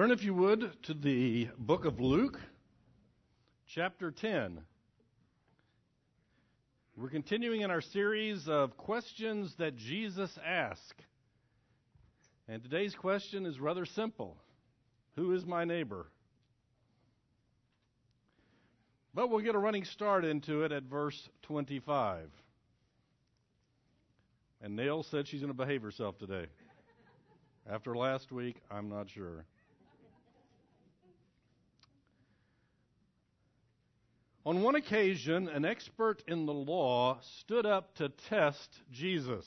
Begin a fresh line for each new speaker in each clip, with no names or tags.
Turn, if you would, to the book of Luke, chapter 10. We're continuing in our series of questions that Jesus asked. And today's question is rather simple Who is my neighbor? But we'll get a running start into it at verse 25. And Nail said she's going to behave herself today. After last week, I'm not sure. On one occasion, an expert in the law stood up to test Jesus.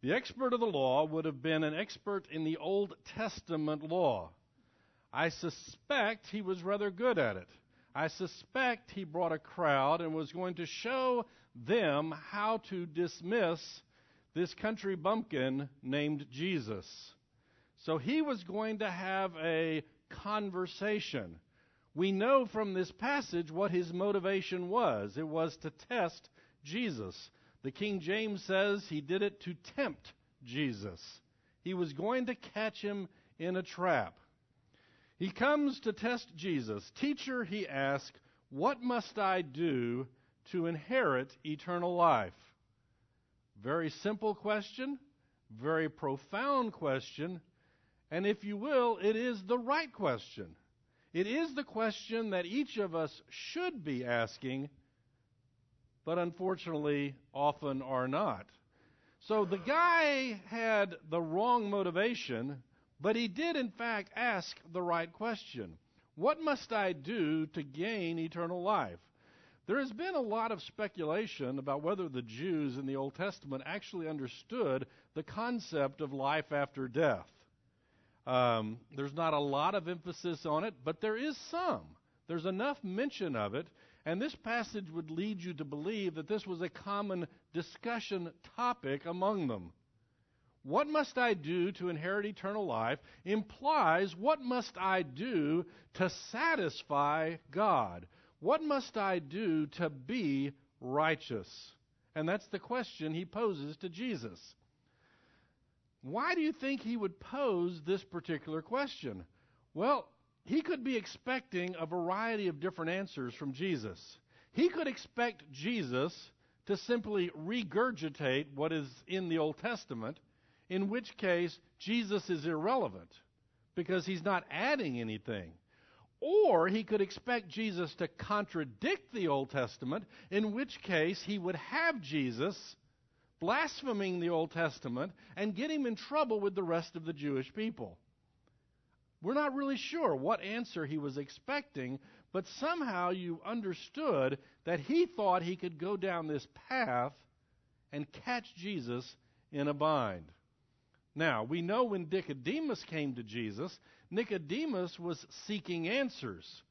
The expert of the law would have been an expert in the Old Testament law. I suspect he was rather good at it. I suspect he brought a crowd and was going to show them how to dismiss this country bumpkin named Jesus. So he was going to have a conversation. We know from this passage what his motivation was it was to test Jesus. The King James says he did it to tempt Jesus. He was going to catch him in a trap. He comes to test Jesus. Teacher, he asks, What must I do to inherit eternal life? Very simple question, very profound question, and if you will, it is the right question. It is the question that each of us should be asking, but unfortunately often are not. So the guy had the wrong motivation, but he did in fact ask the right question. What must I do to gain eternal life? There has been a lot of speculation about whether the Jews in the Old Testament actually understood the concept of life after death. Um, there's not a lot of emphasis on it, but there is some. There's enough mention of it, and this passage would lead you to believe that this was a common discussion topic among them. What must I do to inherit eternal life implies what must I do to satisfy God? What must I do to be righteous? And that's the question he poses to Jesus. Why do you think he would pose this particular question? Well, he could be expecting a variety of different answers from Jesus. He could expect Jesus to simply regurgitate what is in the Old Testament, in which case Jesus is irrelevant because he's not adding anything. Or he could expect Jesus to contradict the Old Testament, in which case he would have Jesus blaspheming the Old Testament, and get him in trouble with the rest of the Jewish people. We're not really sure what answer he was expecting, but somehow you understood that he thought he could go down this path and catch Jesus in a bind. Now, we know when Nicodemus came to Jesus, Nicodemus was seeking answers.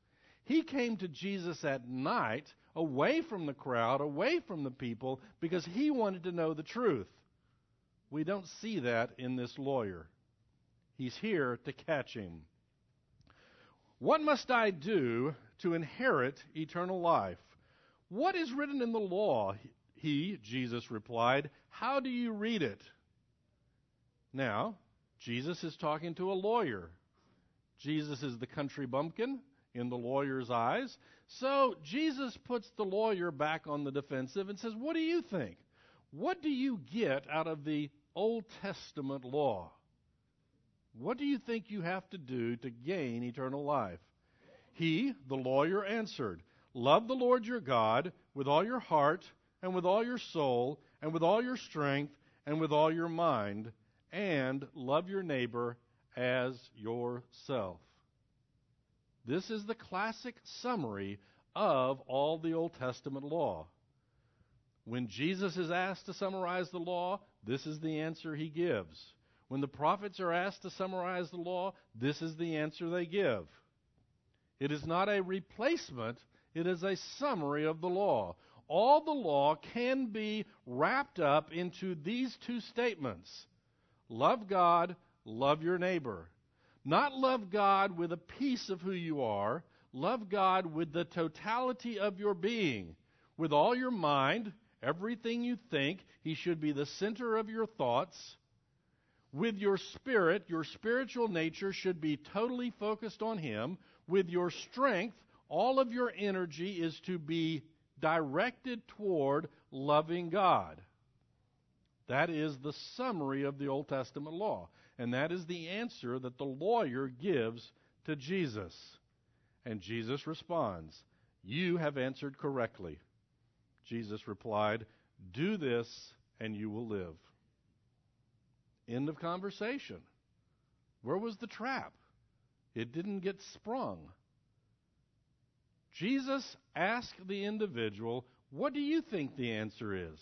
He came to Jesus at night away from the crowd, away from the people, because he wanted to know the truth. We don't see that in this lawyer. He's here to catch him. What must I do to inherit eternal life? What is written in the law? He, Jesus, replied, How do you read it? Now, Jesus is talking to a lawyer. Jesus is the country bumpkin in the lawyer's eyes. So Jesus puts the lawyer back on the defensive and says, What do you think? What do you get out of the Old Testament law? What do you think you have to do to gain eternal life? He, the lawyer, answered, Love the Lord your God with all your heart, and with all your soul, and with all your strength, and with all your mind, and love your neighbor as yourself. This is the classic summary of all the Old Testament law. When Jesus is asked to summarize the law, this is the answer he gives. When the prophets are asked to summarize the law, this is the answer they give. It is not a replacement, it is a summary of the law. All the law can be wrapped up into these two statements love God, love your neighbor. Not love God with a piece of who you are, love God with the totality of your being, with all your mind, everything you think. He should be the center of your thoughts. With your spirit, your spiritual nature should be totally focused on Him. With your strength, all of your energy is to be directed toward loving God. That is the summary of the Old Testament law. And that is the answer that the lawyer gives to Jesus. And Jesus responds, You have answered correctly. Jesus replied, Do this and you will live. End of conversation. Where was the trap? It didn't get sprung. Jesus asked the individual, What do you think the answer is?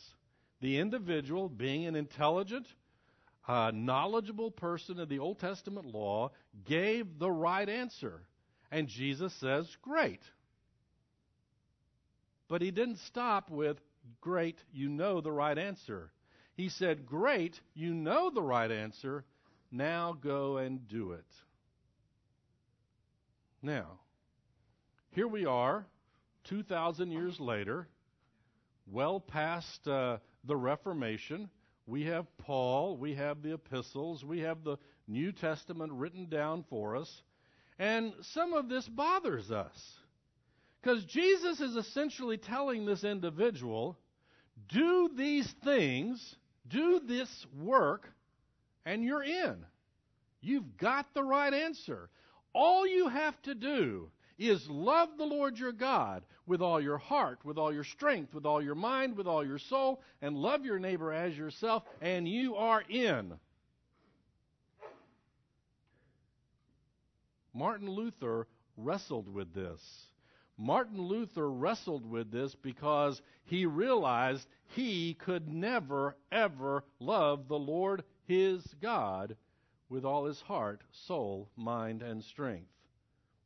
The individual, being an intelligent, uh, knowledgeable person of the Old Testament law, gave the right answer. And Jesus says, Great. But he didn't stop with, Great, you know the right answer. He said, Great, you know the right answer. Now go and do it. Now, here we are, 2,000 years later, well past uh, the Reformation. We have Paul, we have the epistles, we have the New Testament written down for us. And some of this bothers us. Because Jesus is essentially telling this individual, do these things, do this work, and you're in. You've got the right answer. All you have to do is love the Lord your God with all your heart, with all your strength, with all your mind, with all your soul, and love your neighbor as yourself, and you are in. Martin Luther wrestled with this. Martin Luther wrestled with this because he realized he could never, ever love the Lord his God with all his heart, soul, mind, and strength,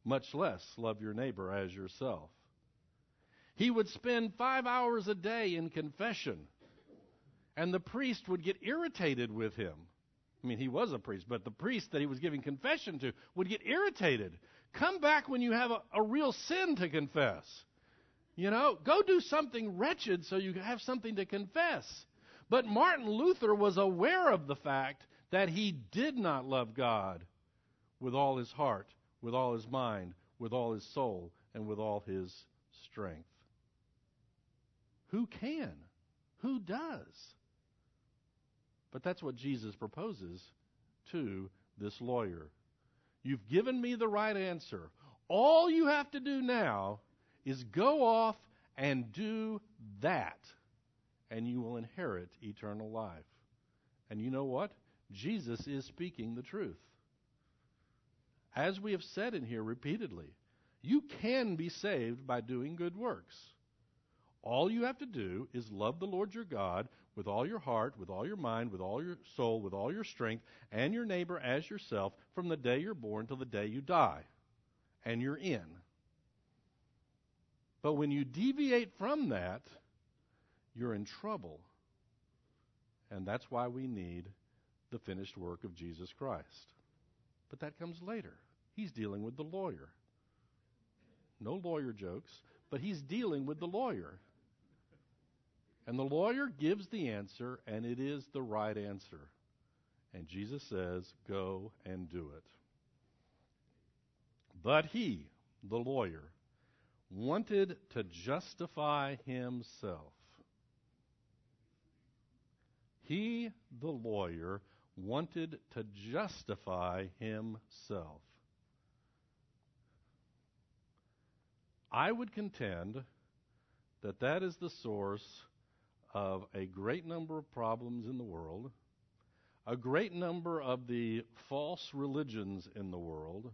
much less love your neighbor as yourself. He would spend five hours a day in confession, and the priest would get irritated with him. I mean, he was a priest, but the priest that he was giving confession to would get irritated. Come back when you have a, a real sin to confess. You know, go do something wretched so you have something to confess. But Martin Luther was aware of the fact that he did not love God with all his heart, with all his mind, with all his soul, and with all his strength. Who can? Who does? But that's what Jesus proposes to this lawyer. You've given me the right answer. All you have to do now is go off and do that, and you will inherit eternal life. And you know what? Jesus is speaking the truth. As we have said in here repeatedly, you can be saved by doing good works. All you have to do is love the Lord your God with all your heart, with all your mind, with all your soul, with all your strength, and your neighbor as yourself from the day you're born till the day you die. And you're in. But when you deviate from that, you're in trouble. And that's why we need the finished work of Jesus Christ. But that comes later. He's dealing with the lawyer. No lawyer jokes, but he's dealing with the lawyer. And the lawyer gives the answer, and it is the right answer. And Jesus says, Go and do it. But he, the lawyer, wanted to justify himself. He, the lawyer, wanted to justify himself. I would contend that that is the source of a great number of problems in the world, a great number of the false religions in the world.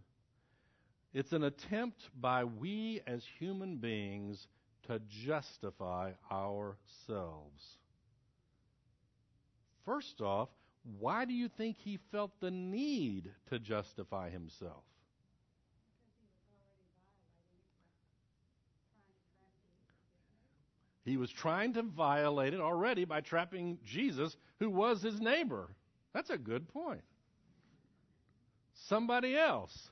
It's an attempt by we as human beings to justify ourselves. First off, why do you think he felt the need to justify himself? He was trying to violate it already by trapping Jesus, who was his neighbor. That's a good point. Somebody else.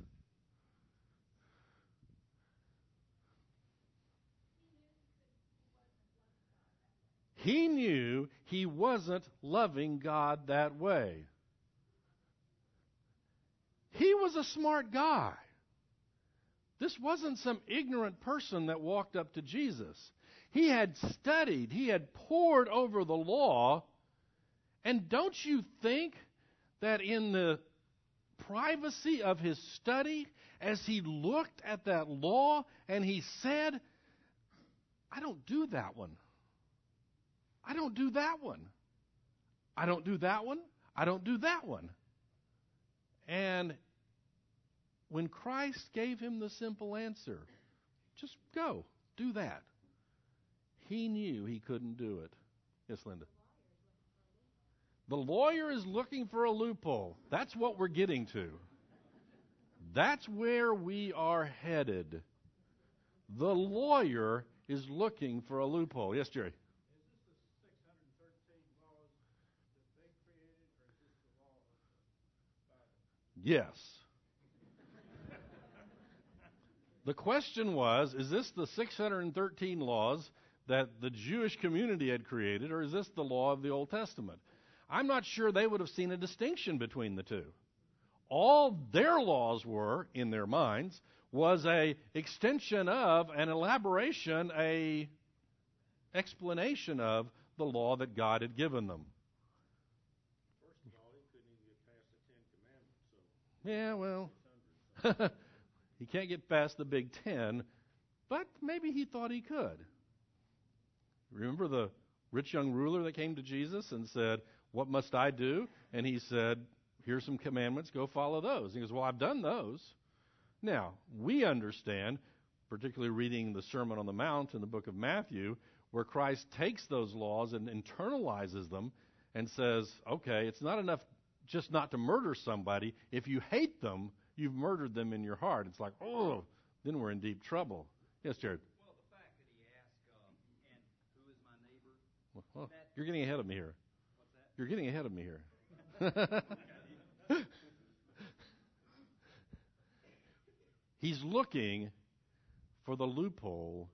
He knew he wasn't loving God that way. He was a smart guy. This wasn't some ignorant person that walked up to Jesus. He had studied, he had pored over the law. And don't you think that in the privacy of his study, as he looked at that law and he said, I don't do that one. I don't do that one. I don't do that one. I don't do that one. And when Christ gave him the simple answer, just go, do that, he knew he couldn't do it. Yes, Linda. The lawyer is looking for a loophole. That's what we're getting to. That's where we are headed. The lawyer is looking for a loophole. Yes, Jerry. Yes. the question was is this the 613 laws that the Jewish community had created, or is this the law of the Old Testament? I'm not sure they would have seen a distinction between the two. All their laws were, in their minds, was a extension of, an elaboration, a explanation of the law that God had given them. Yeah, well, he can't get past the Big Ten, but maybe he thought he could. Remember the rich young ruler that came to Jesus and said, What must I do? And he said, Here's some commandments, go follow those. he goes, Well, I've done those. Now, we understand, particularly reading the Sermon on the Mount in the book of Matthew, where Christ takes those laws and internalizes them and says, Okay, it's not enough just not to murder somebody. If you hate them, you've murdered them in your heart. It's like, oh, then we're in deep trouble. Yes, Jared.
Well, the fact that he asked, um, and who is my neighbor?
Well, you're getting ahead of me here.
What's that?
You're getting ahead of me here. He's looking for the loophole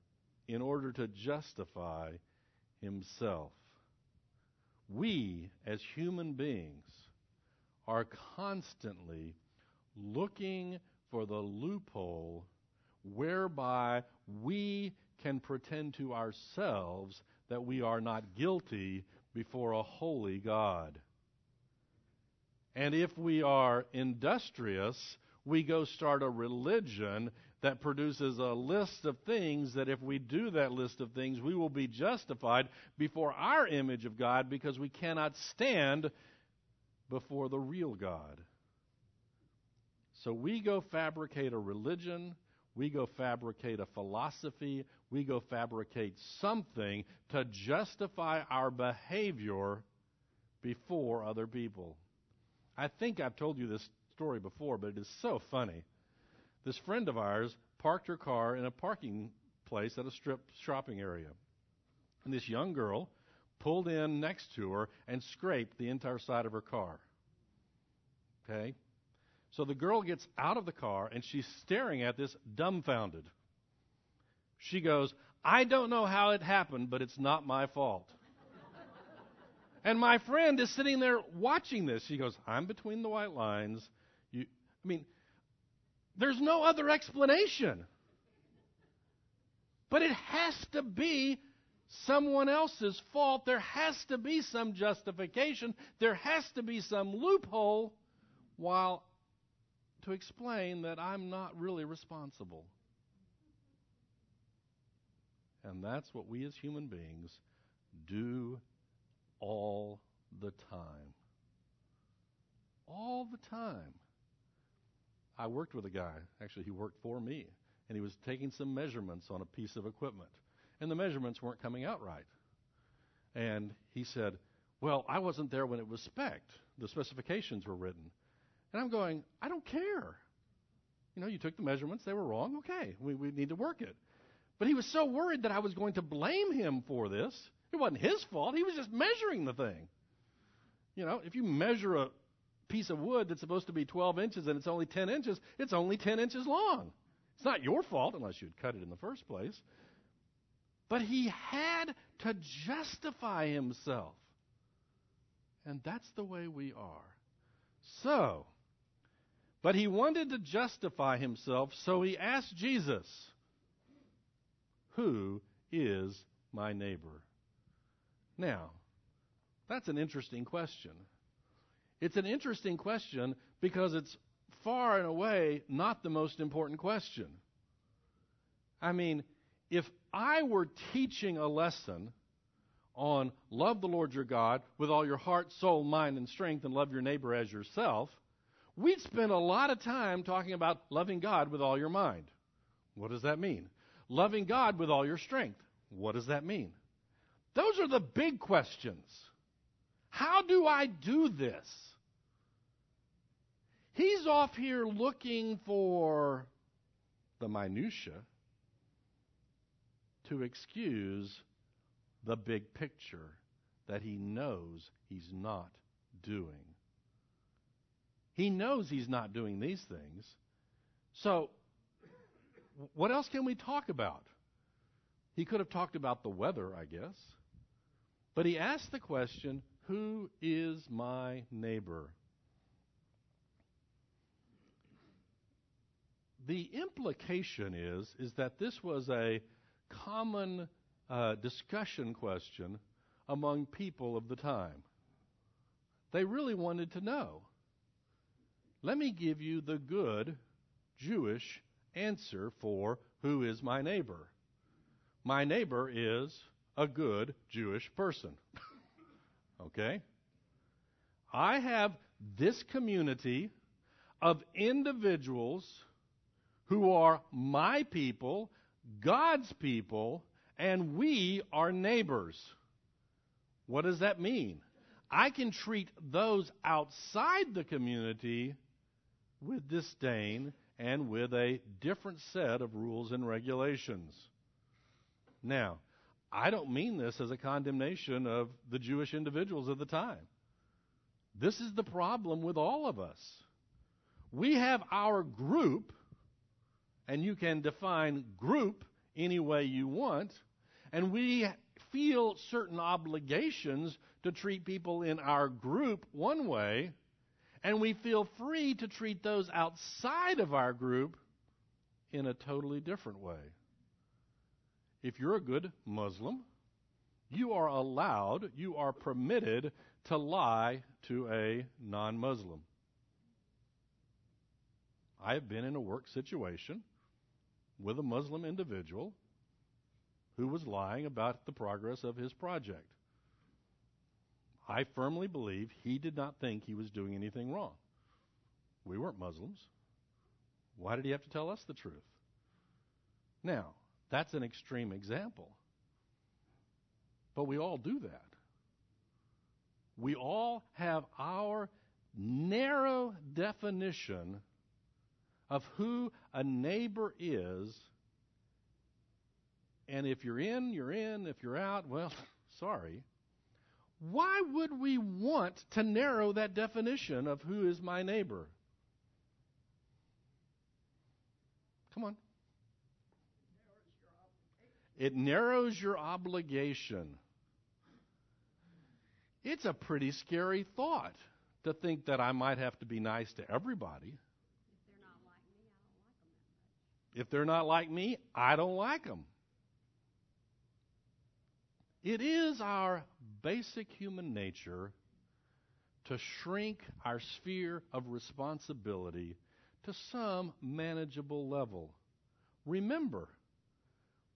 in order to justify himself. We, as human beings, are constantly looking for the loophole whereby we can pretend to ourselves that we are not guilty before a holy God. And if we are industrious, we go start a religion that produces a list of things that if we do that list of things, we will be justified before our image of God because we cannot stand before the real God. So we go fabricate a religion, we go fabricate a philosophy, we go fabricate something to justify our behavior before other people. I think I've told you this story before, but it is so funny. This friend of ours parked her car in a parking place at a strip shopping area. And this young girl pulled in next to her and scraped the entire side of her car. Okay? So the girl gets out of the car and she's staring at this dumbfounded. She goes, I don't know how it happened, but it's not my fault. and my friend is sitting there watching this. She goes, I'm between the white lines. You, I mean, there's no other explanation. But it has to be someone else's fault. There has to be some justification. There has to be some loophole while to explain that I'm not really responsible. And that's what we as human beings do all the time. All the time. I worked with a guy, actually, he worked for me, and he was taking some measurements on a piece of equipment. And the measurements weren't coming out right. And he said, Well, I wasn't there when it was spec'd. The specifications were written. And I'm going, I don't care. You know, you took the measurements, they were wrong. Okay, we, we need to work it. But he was so worried that I was going to blame him for this. It wasn't his fault. He was just measuring the thing. You know, if you measure a piece of wood that's supposed to be 12 inches and it's only 10 inches, it's only 10 inches long. It's not your fault unless you'd cut it in the first place. But he had to justify himself. And that's the way we are. So, But he wanted to justify himself, so he asked Jesus, Who is my neighbor? Now, that's an interesting question. It's an interesting question because it's far and away not the most important question. I mean, if I were teaching a lesson on love the Lord your God with all your heart, soul, mind, and strength, and love your neighbor as yourself, we'd spend a lot of time talking about loving God with all your mind. What does that mean? Loving God with all your strength. What does that mean? Those are the big questions. How do I do this? He's off here looking for the minutia to excuse the big picture that he knows he's not doing. He knows he's not doing these things. So, what else can we talk about? He could have talked about the weather, I guess. But he asked the question Who is my neighbor? The implication is, is that this was a common uh, discussion question among people of the time. They really wanted to know. Let me give you the good Jewish answer for who is my neighbor. My neighbor is a good Jewish person. okay? I have this community of individuals who are my people, God's people, and we are neighbors. What does that mean? I can treat those outside the community with disdain and with a different set of rules and regulations. Now, I don't mean this as a condemnation of the Jewish individuals of the time. This is the problem with all of us. We have our group, and you can define group any way you want, and we feel certain obligations to treat people in our group one way, and we feel free to treat those outside of our group in a totally different way. If you're a good Muslim, you are allowed, you are permitted to lie to a non Muslim. I have been in a work situation with a Muslim individual who was lying about the progress of his project. I firmly believe he did not think he was doing anything wrong. We weren't Muslims. Why did he have to tell us the truth? Now, that's an extreme example. But we all do that. We all have our narrow definition of who a neighbor is. And if you're in, you're in. If you're out, well, sorry. Why would we want to narrow that definition of who is my neighbor? Come on. It narrows your obligation. It's a pretty scary thought to think that I might have to be nice to everybody. If they're not like me, I don't like them. It is our basic human nature to shrink our sphere of responsibility to some manageable level. Remember,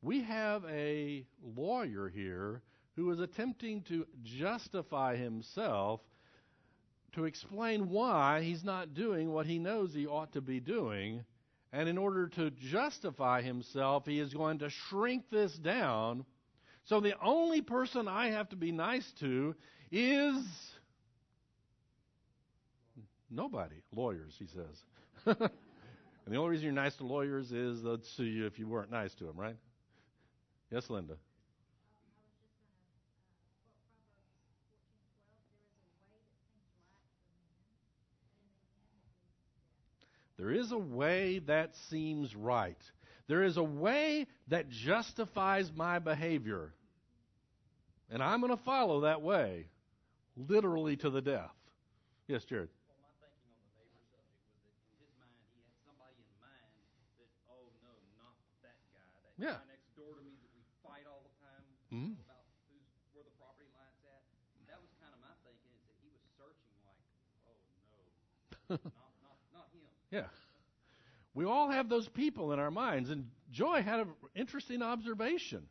we have a lawyer here who is attempting to justify himself to explain why he's not doing what he knows he ought to be doing. And in order to justify himself, he is going to shrink this down so the only person I have to be nice to is nobody. Lawyers, he says. and the only reason you're nice to lawyers is they'd sue you if you weren't nice to them, right? Yes, Linda. There is a way that seems right. There is a way that justifies my behavior. And I'm going to follow that way, literally to the death. Yes, Jared.
Oh,
yeah.
Guy next door to me that we fight all the time
mm-hmm.
about who's, where the property line's at. That was kind of my thinking is that he was searching like, oh no,
Yeah. We all have those people in our minds. And Joy had an interesting observation.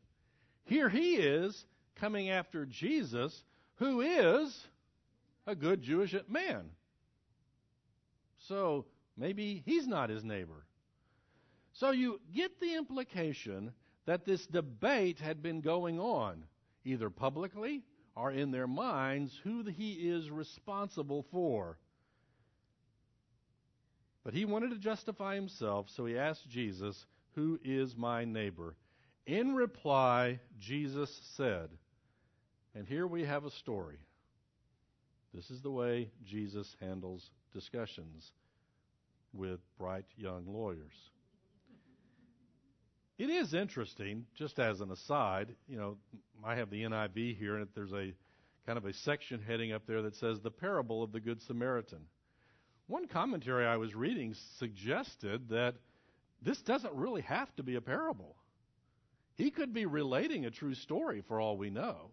Here he is coming after Jesus, who is a good Jewish man. So maybe he's not his neighbor. So you get the implication that this debate had been going on, either publicly or in their minds, who he is responsible for. But he wanted to justify himself, so he asked Jesus, Who is my neighbor? In reply, Jesus said, and here we have a story. This is the way Jesus handles discussions with bright young lawyers. It is interesting, just as an aside, you know, I have the NIV here, and there's a kind of a section heading up there that says the parable of the Good Samaritan. One commentary I was reading suggested that this doesn't really have to be a parable. He could be relating a true story for all we know.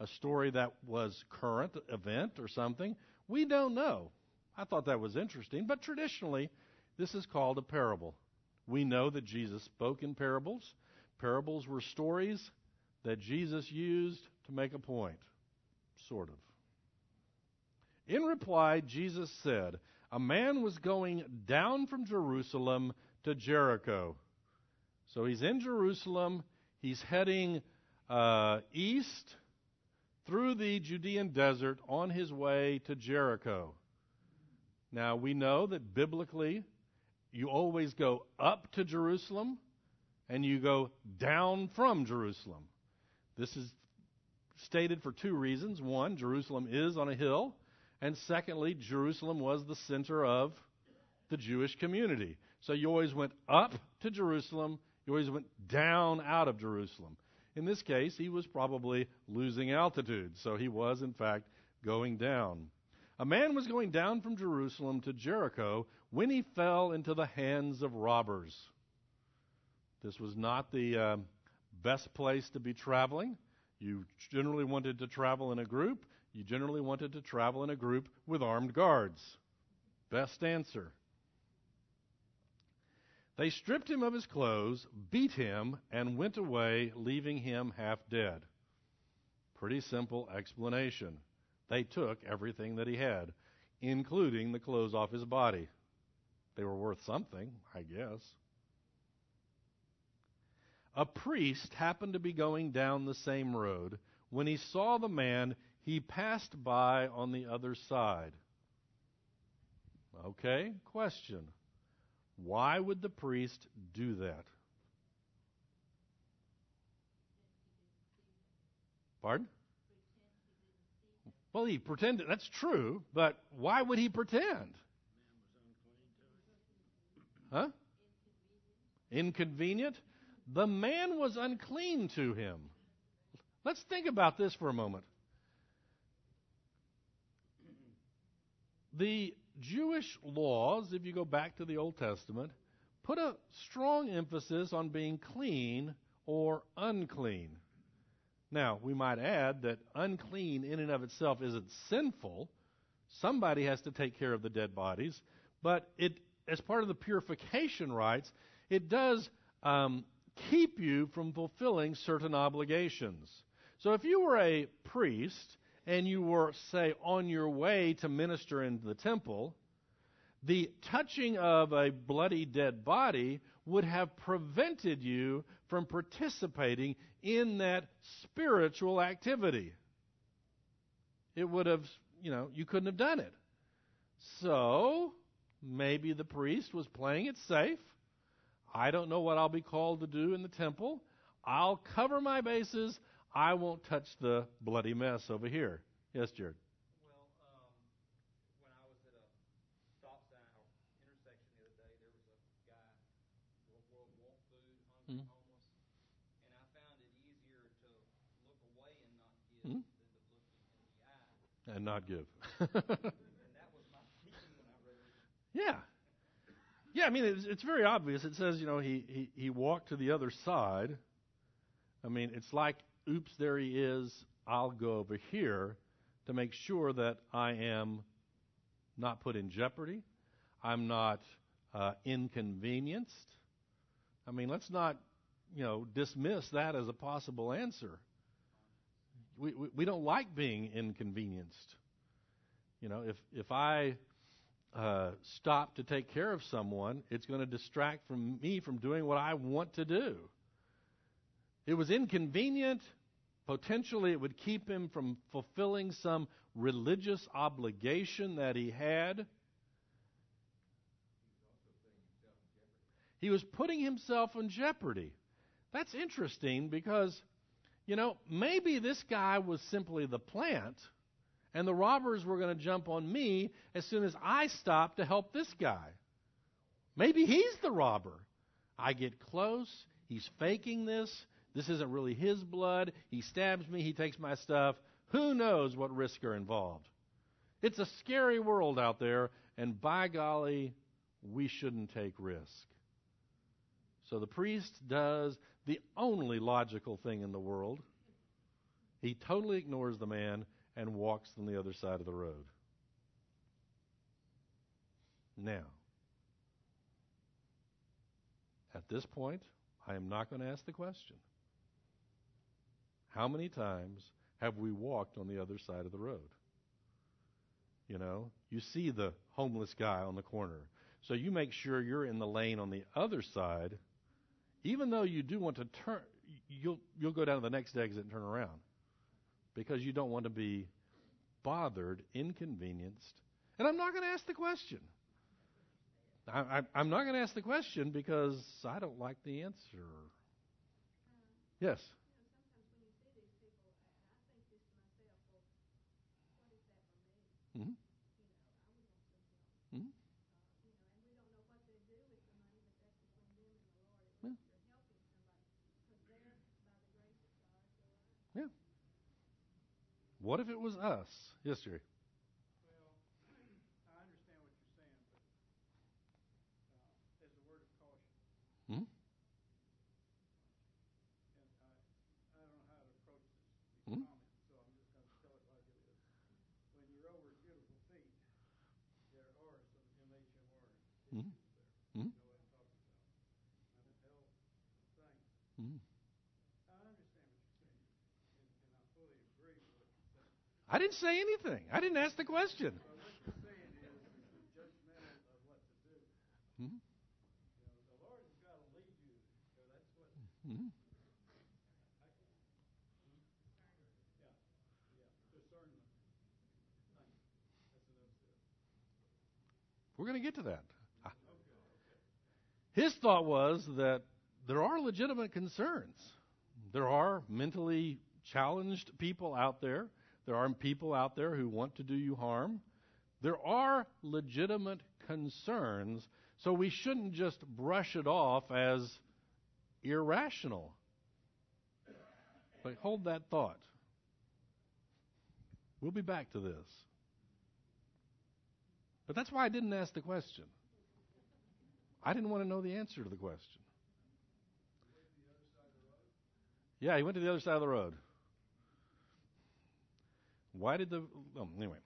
A story that was current event or something. We don't know. I thought that was interesting, but traditionally this is called a parable. We know that Jesus spoke in parables. Parables were stories that Jesus used to make a point, sort of. In reply, Jesus said, A man was going down from Jerusalem to Jericho. So he's in Jerusalem. He's heading uh, east through the Judean desert on his way to Jericho. Now, we know that biblically, you always go up to Jerusalem and you go down from Jerusalem. This is stated for two reasons. One, Jerusalem is on a hill, and secondly, Jerusalem was the center of the Jewish community. So you always went up to Jerusalem, you always went down out of Jerusalem. In this case, he was probably losing altitude, so he was, in fact, going down. A man was going down from Jerusalem to Jericho when he fell into the hands of robbers. This was not the uh, best place to be traveling. You generally wanted to travel in a group. You generally wanted to travel in a group with armed guards. Best answer. They stripped him of his clothes, beat him, and went away, leaving him half dead. Pretty simple explanation. They took everything that he had, including the clothes off his body. They were worth something, I guess. A priest happened to be going down the same road. When he saw the man, he passed by on the other side. Okay, question. Why would the priest do that? Pardon? Well, he pretended. That's true, but why would he pretend? Huh? Inconvenient? The man was unclean to him. Let's think about this for a moment. The Jewish laws, if you go back to the Old Testament, put a strong emphasis on being clean or unclean. Now, we might add that unclean in and of itself isn't sinful. Somebody has to take care of the dead bodies, but it, as part of the purification rites, it does um, keep you from fulfilling certain obligations. So, if you were a priest and you were, say, on your way to minister in the temple, the touching of a bloody dead body would have prevented you from participating in that spiritual activity. It would have, you know, you couldn't have done it. So, maybe the priest was playing it safe. I don't know what I'll be called to do in the temple. I'll cover my bases. I won't touch the bloody mess over here. Yes, Jared.
Well, um, when I was at a stop sign or intersection the other day, there was a guy world, world food, hungry,
hmm.
homeless, and I found it easier to look away and not give
hmm.
than to look him in the eye.
And not give.
And that was my thinking when I read it.
yeah. Yeah, I mean, it's, it's very obvious. It says, you know, he, he, he walked to the other side. I mean, it's like, oops, there he is. I'll go over here to make sure that I am not put in jeopardy. I'm not uh, inconvenienced. I mean, let's not, you know, dismiss that as a possible answer. We, we, we don't like being inconvenienced. You know, if if I uh, stop to take care of someone, it's going to distract from me from doing what I want to do. It was inconvenient. Potentially, it would keep him from fulfilling some religious obligation that he had. He was putting himself in jeopardy. That's interesting because, you know, maybe this guy was simply the plant, and the robbers were going to jump on me as soon as I stopped to help this guy. Maybe he's the robber. I get close. He's faking this. This isn't really his blood. He stabs me. He takes my stuff. Who knows what risks are involved? It's a scary world out there, and by golly, we shouldn't take risk. So the priest does the only logical thing in the world. He totally ignores the man and walks on the other side of the road. Now, at this point, I am not going to ask the question How many times have we walked on the other side of the road? You know, you see the homeless guy on the corner. So you make sure you're in the lane on the other side, even though you do want to turn, you'll, you'll go down to the next exit and turn around because you don't want to be bothered, inconvenienced. And I'm not going to ask the question. I, am not going to ask the question because I don't like the answer. Mm. Yes. Mm-hmm. Mm-hmm. Yeah. What if it was us? Yes, Jerry.
Well, I understand what you're saying, but uh, as a word of caution,
Hmm?
and I, I don't know how to approach this
Hmm?
comment, so I'm just going to tell it like it is. When you're over beautiful feet, there are some MHMR
Mhm.
issues there.
Mhm.
You know what I'm talking about? Mental health things.
Mm-hmm.
I understand what you're saying, and, and I fully agree with what you're saying.
I didn't say anything. I didn't ask the question. We're going to get to that. His thought was that there are legitimate concerns. There are mentally challenged people out there. There are people out there who want to do you harm. There are legitimate concerns, so we shouldn't just brush it off as irrational. But hold that thought. We'll be back to this. But that's why I didn't ask the question. I didn't want to know the answer to the question. Yeah, he went to the other side of the road. Why did the. Oh, anyway.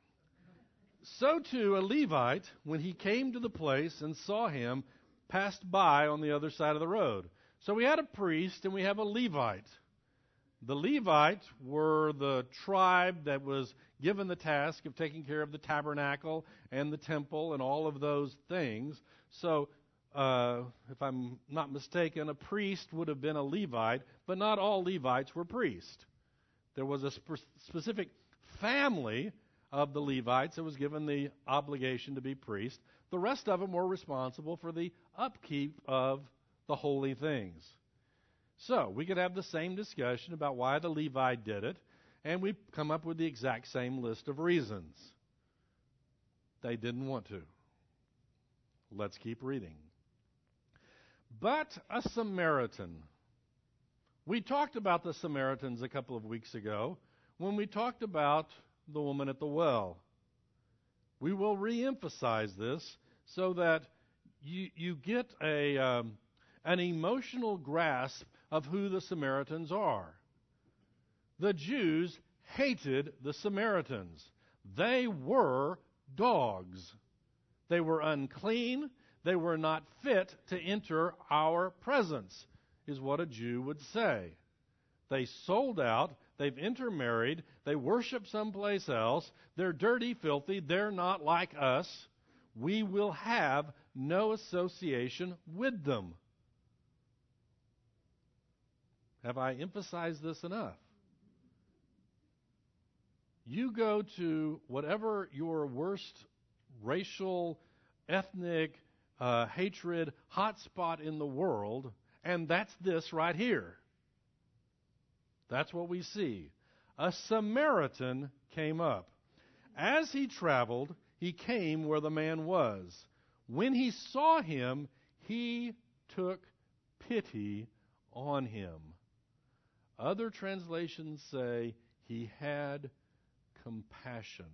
So too, a Levite, when he came to the place and saw him, passed by on the other side of the road. So we had a priest and we have a Levite. The Levites were the tribe that was given the task of taking care of the tabernacle and the temple and all of those things. So, uh, if I'm not mistaken, a priest would have been a Levite, but not all Levites were priests. There was a spe- specific family of the Levites that was given the obligation to be priest. The rest of them were responsible for the upkeep of the holy things. So, we could have the same discussion about why the Levite did it, and we come up with the exact same list of reasons. They didn't want to. Let's keep reading. But a Samaritan. We talked about the Samaritans a couple of weeks ago when we talked about the woman at the well. We will re emphasize this so that you, you get a, um, an emotional grasp of who the Samaritans are. The Jews hated the Samaritans. They were dogs. They were unclean. They were not fit to enter our presence, is what a Jew would say. They sold out. They've intermarried. They worship someplace else. They're dirty, filthy. They're not like us. We will have no association with them. Have I emphasized this enough? You go to whatever your worst racial, ethnic, uh, hatred hotspot in the world, and that's this right here. That's what we see. A Samaritan came up. As he traveled, he came where the man was. When he saw him, he took pity on him. Other translations say he had compassion.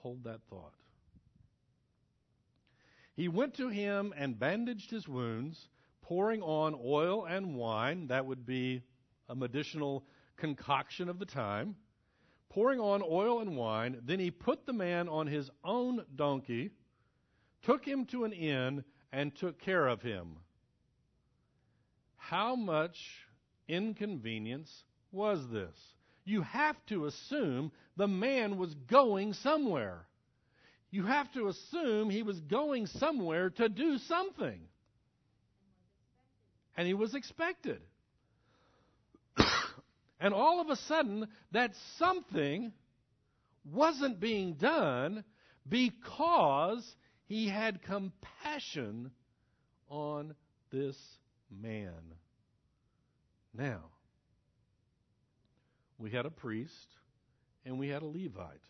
Hold that thought. He went to him and bandaged his wounds, pouring on oil and wine. That would be a medicinal concoction of the time. Pouring on oil and wine. Then he put the man on his own donkey, took him to an inn, and took care of him. How much inconvenience was this? You have to assume the man was going somewhere. You have to assume he was going somewhere to do something. And he was expected. and all of a sudden, that something wasn't being done because he had compassion on this man. Now, we had a priest and we had a Levite.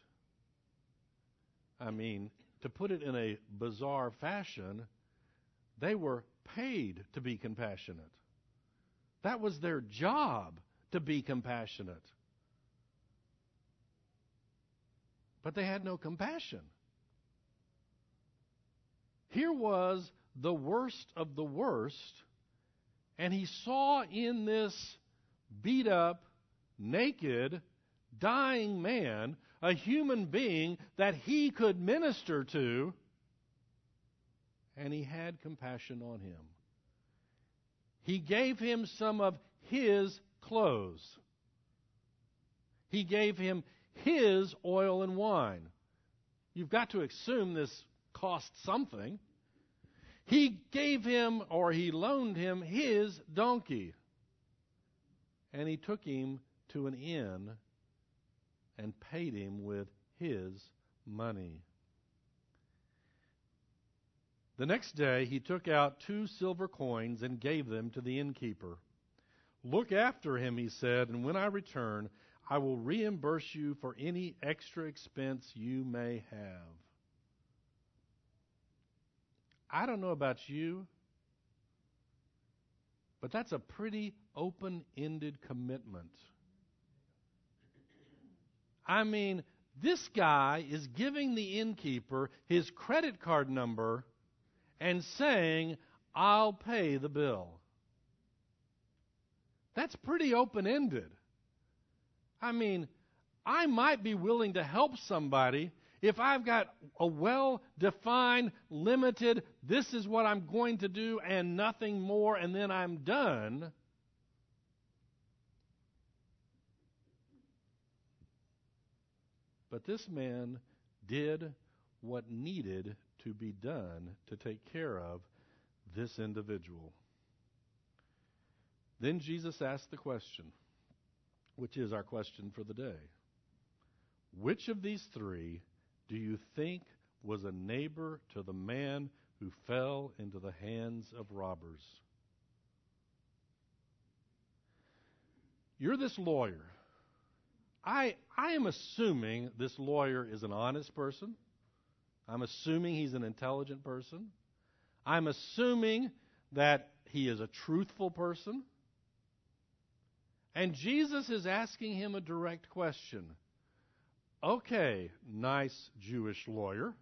I mean, to put it in a bizarre fashion, they were paid to be compassionate. That was their job to be compassionate. But they had no compassion. Here was the worst of the worst, and he saw in this beat up, naked, dying man a human being that he could minister to, and he had compassion on him. He gave him some of his clothes. He gave him his oil and wine. You've got to assume this cost something. He gave him, or he loaned him, his donkey. And he took him to an inn and paid him with his money. The next day he took out two silver coins and gave them to the innkeeper. Look after him, he said, and when I return, I will reimburse you for any extra expense you may have. I don't know about you, but that's a pretty open ended commitment. I mean, this guy is giving the innkeeper his credit card number and saying, I'll pay the bill. That's pretty open ended. I mean, I might be willing to help somebody if I've got a well defined, limited, this is what I'm going to do and nothing more, and then I'm done. But this man did what needed to be done to take care of this individual. Then Jesus asked the question, which is our question for the day Which of these three do you think was a neighbor to the man who fell into the hands of robbers? You're this lawyer I, I am assuming this lawyer is an honest person. I'm assuming he's an intelligent person. I'm assuming that he is a truthful person. And Jesus is asking him a direct question Okay, nice Jewish lawyer.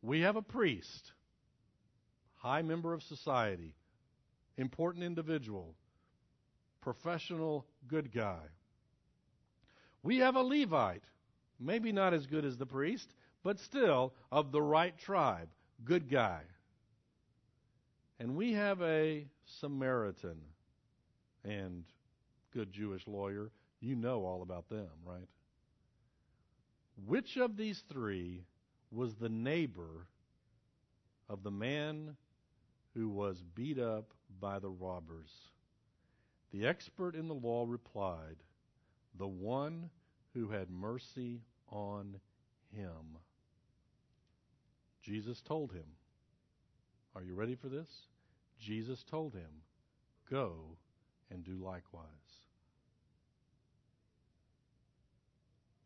We have a priest, high member of society, important individual, professional good guy. We have a Levite, maybe not as good as the priest, but still of the right tribe, good guy. And we have a Samaritan and good Jewish lawyer. You know all about them, right? Which of these three was the neighbor of the man who was beat up by the robbers? The expert in the law replied, The one who had mercy on him. Jesus told him, Are you ready for this? Jesus told him, Go and do likewise.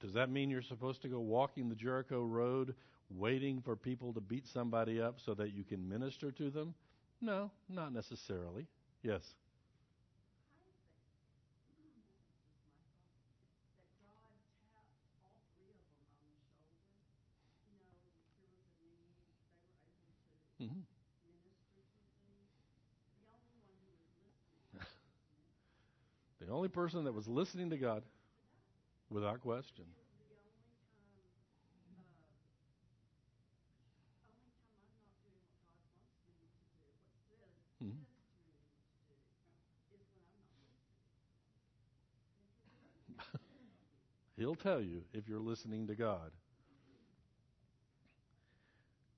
Does that mean you're supposed to go walking the Jericho road waiting for people to beat somebody up so that you can minister to them? No, not necessarily. Yes. The only person that was listening to God, without question. Mhm. He'll tell you if you're listening to God.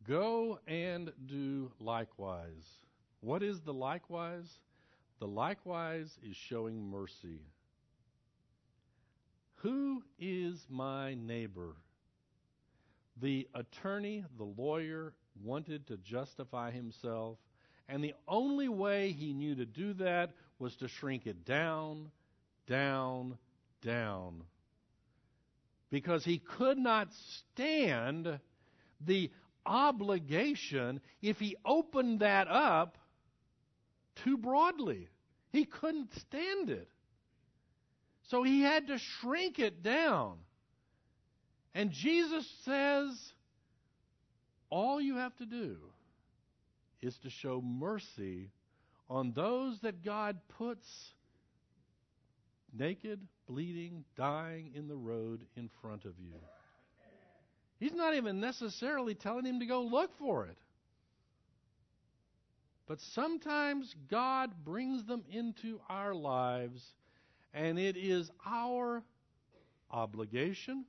Go and do likewise. What is the likewise? The likewise is showing mercy. Who is my neighbor? The attorney, the lawyer, wanted to justify himself, and the only way he knew to do that was to shrink it down, down, down. Because he could not stand the obligation if he opened that up too broadly. He couldn't stand it. So he had to shrink it down. And Jesus says, all you have to do is to show mercy on those that God puts naked, bleeding, dying in the road in front of you. He's not even necessarily telling him to go look for it. But sometimes God brings them into our lives, and it is our obligation,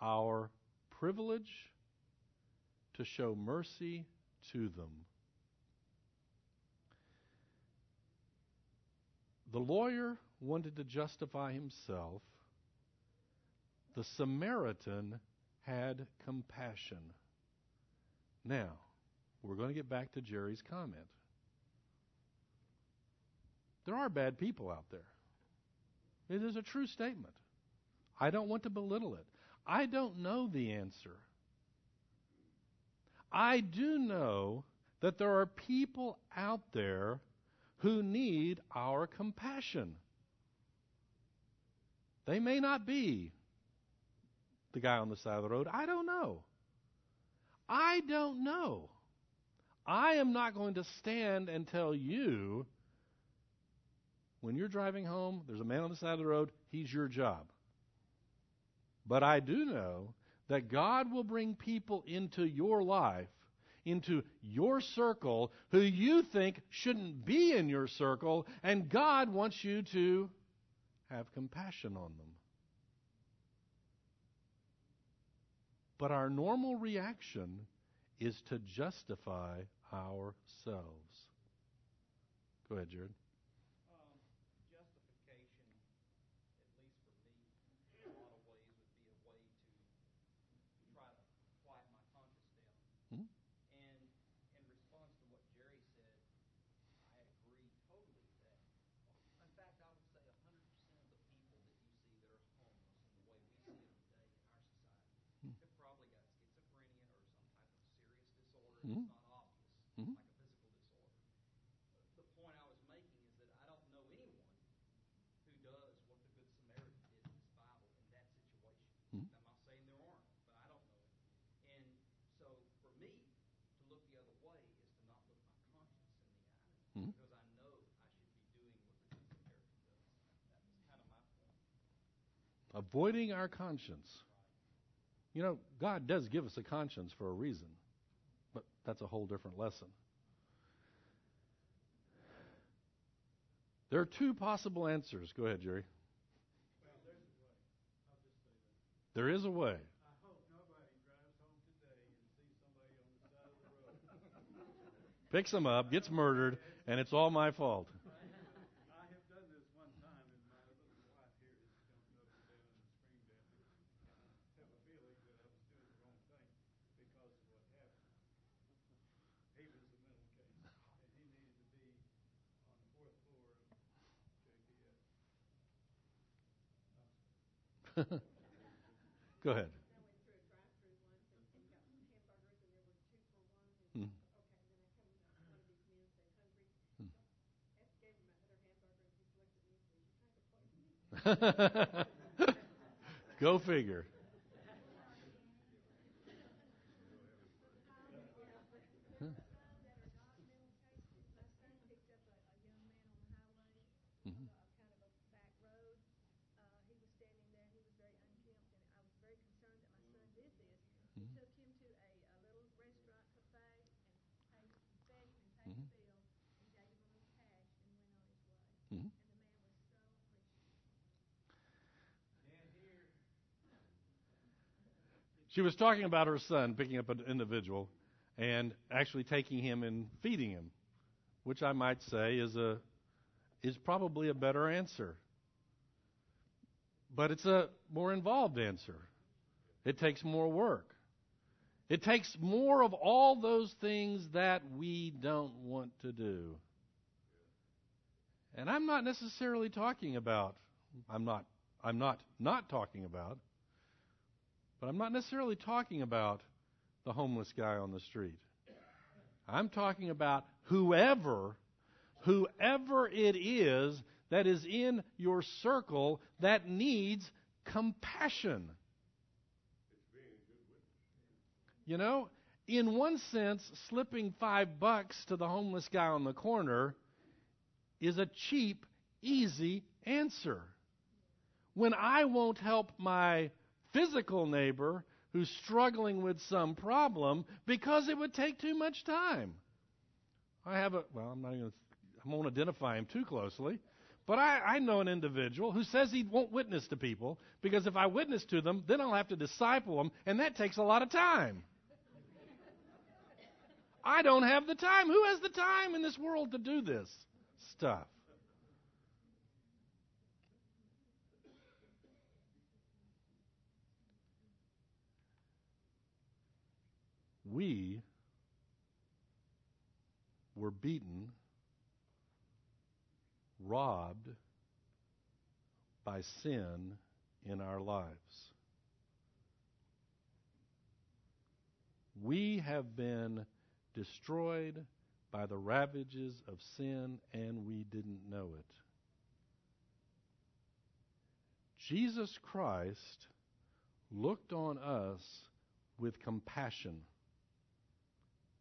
our privilege to show mercy to them. The lawyer wanted to justify himself. The Samaritan had compassion. Now, we're going to get back to Jerry's comment. There are bad people out there. It is a true statement. I don't want to belittle it. I don't know the answer. I do know that there are people out there who need our compassion. They may not be the guy on the side of the road. I don't know. I don't know. I am not going to stand and tell you when you're driving home, there's a man on the side of the road, he's your job. But I do know that God will bring people into your life, into your circle, who you think shouldn't be in your circle, and God wants you to have compassion on them. But our normal reaction is to justify ourselves. Go ahead, Jared.
Um, justification, at least for me, in a lot of ways, would be a way to try to quiet my conscience down.
Hmm?
And in response to what Jerry said, I agree totally that. In fact, I would say 100% of the people that you see that are homeless in the way we see them today in our society have probably got schizophrenia or some type of serious disorder. and
Mhm.
It's not obvious,
Mhm.
like a physical disorder. The point I was making is that I don't know anyone who does what the Good Samaritan did in this Bible, and that's
avoiding our conscience. You know, God does give us a conscience for a reason, but that's a whole different lesson. There are two possible answers. Go ahead, Jerry.
Well, there's a way. I'll just say that.
There is a way.
I hope nobody drives home today and sees somebody on the side of the road.
Picks him up, gets murdered, and it's all my fault.
I have done this one time, and my little wife here is jumping up and down and screamed at me. I have a feeling that I was doing the wrong thing because of what happened. He was the mental case, and he needed to be on the fourth floor of JPS.
Go ahead.
I went through a drive-through once and, and got some hamburgers and there were two for one.
Hmm.
And okay, then I come up, one of these men said, "Hungry."
Hmm.
I gave him my other hamburger and he just looked at me and said, "You trying Hmm. Hmm. to ahead. me?"
Go figure.
My son picked up a, a young man on the highway,
Mhm.
on a kind of a back road. Uh, he was standing there. He was very unkempt, and I was very concerned that my son did this. He
Mhm.
took him to a, a little restaurant cafe and paid, fed him and paid
Mhm.
the bill, and gave him a little cash and went on his way.
Mhm.
And the man was so appreciative.
She was talking about her son picking up an individual and actually taking him and feeding him, which I might say is a is probably a better answer. But it's a more involved answer. It takes more work. It takes more of all those things that we don't want to do. And I'm not necessarily talking about I'm not I'm not not talking about but I'm not necessarily talking about the homeless guy on the street. I'm talking about whoever, whoever it is that is in your circle that needs compassion. You know, in one sense, slipping five bucks to the homeless guy on the corner is a cheap, easy answer. When I won't help my physical neighbor who's struggling with some problem because it would take too much time. I have a, well, I'm not even, I won't identify him too closely, but I, I know an individual who says he won't witness to people because if I witness to them, then I'll have to disciple them, and that takes a lot of time. I don't have the time. Who has the time in this world to do this stuff? We were beaten, robbed by sin in our lives. We have been destroyed by the ravages of sin, and we didn't know it. Jesus Christ looked on us with compassion.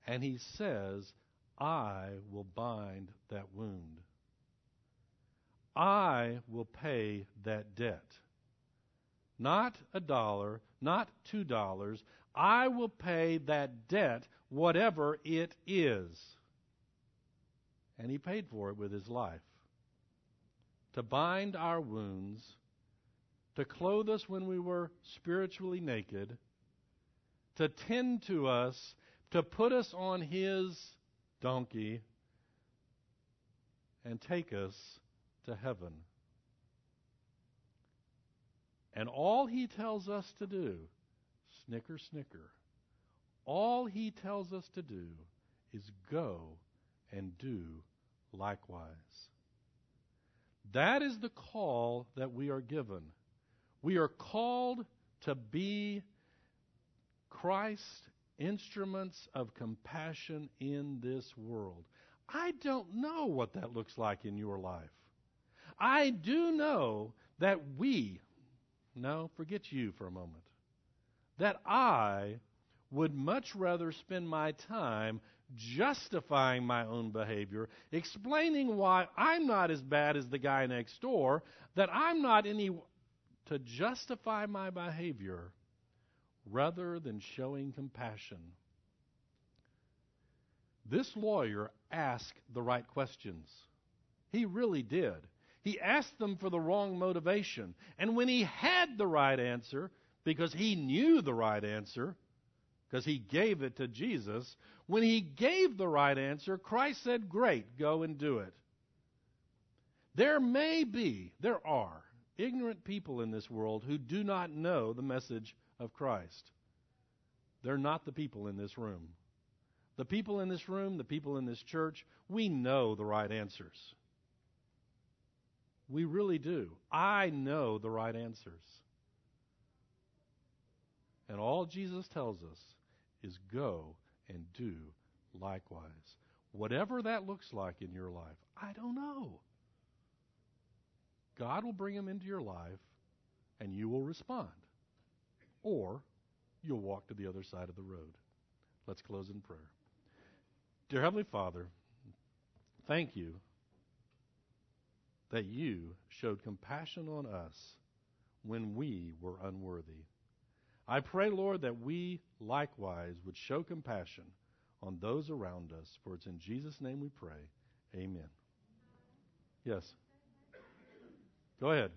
And he says, I will bind that wound. I will pay that debt. Not a dollar, not two dollars. I will pay that debt, whatever it is. And he paid for it with his life. To bind our wounds, to clothe us when we were spiritually naked, to tend to us, to put us on his donkey, and take us to heaven. And all he tells us to do, snicker, snicker, all he tells us to do is go and do likewise. That is the call that we are given. We are called to be Christ instruments of compassion in this world. I don't know what that looks like in your life. I do know that we, no, forget you for a moment, that I would much rather spend my time justifying my own behavior, explaining why I'm not as bad as the guy next door, that I'm not any to justify my behavior rather than showing compassion. This lawyer asked the right questions. He really did. He asked them for the wrong motivation. And when he had the right answer, because he knew the right answer, because he gave it to Jesus, when he gave the right answer, Christ said, Great, go and do it. There may be, there are, ignorant people in this world who do not know the message of Christ. They're not the people in this room. The people in this room, the people in this church, we know the right answers. We really do. I know the right answers. And all Jesus tells us is go and do likewise. Whatever that looks like in your life, I don't know. God will bring them into your life and you will respond. Or you'll walk to the other side of the road. Let's close in prayer. Dear Heavenly Father, thank you that you showed compassion on us when we were unworthy. I pray, Lord, that we likewise would show compassion on those around us, for it's in Jesus' name we pray. Amen. Yes. Go ahead.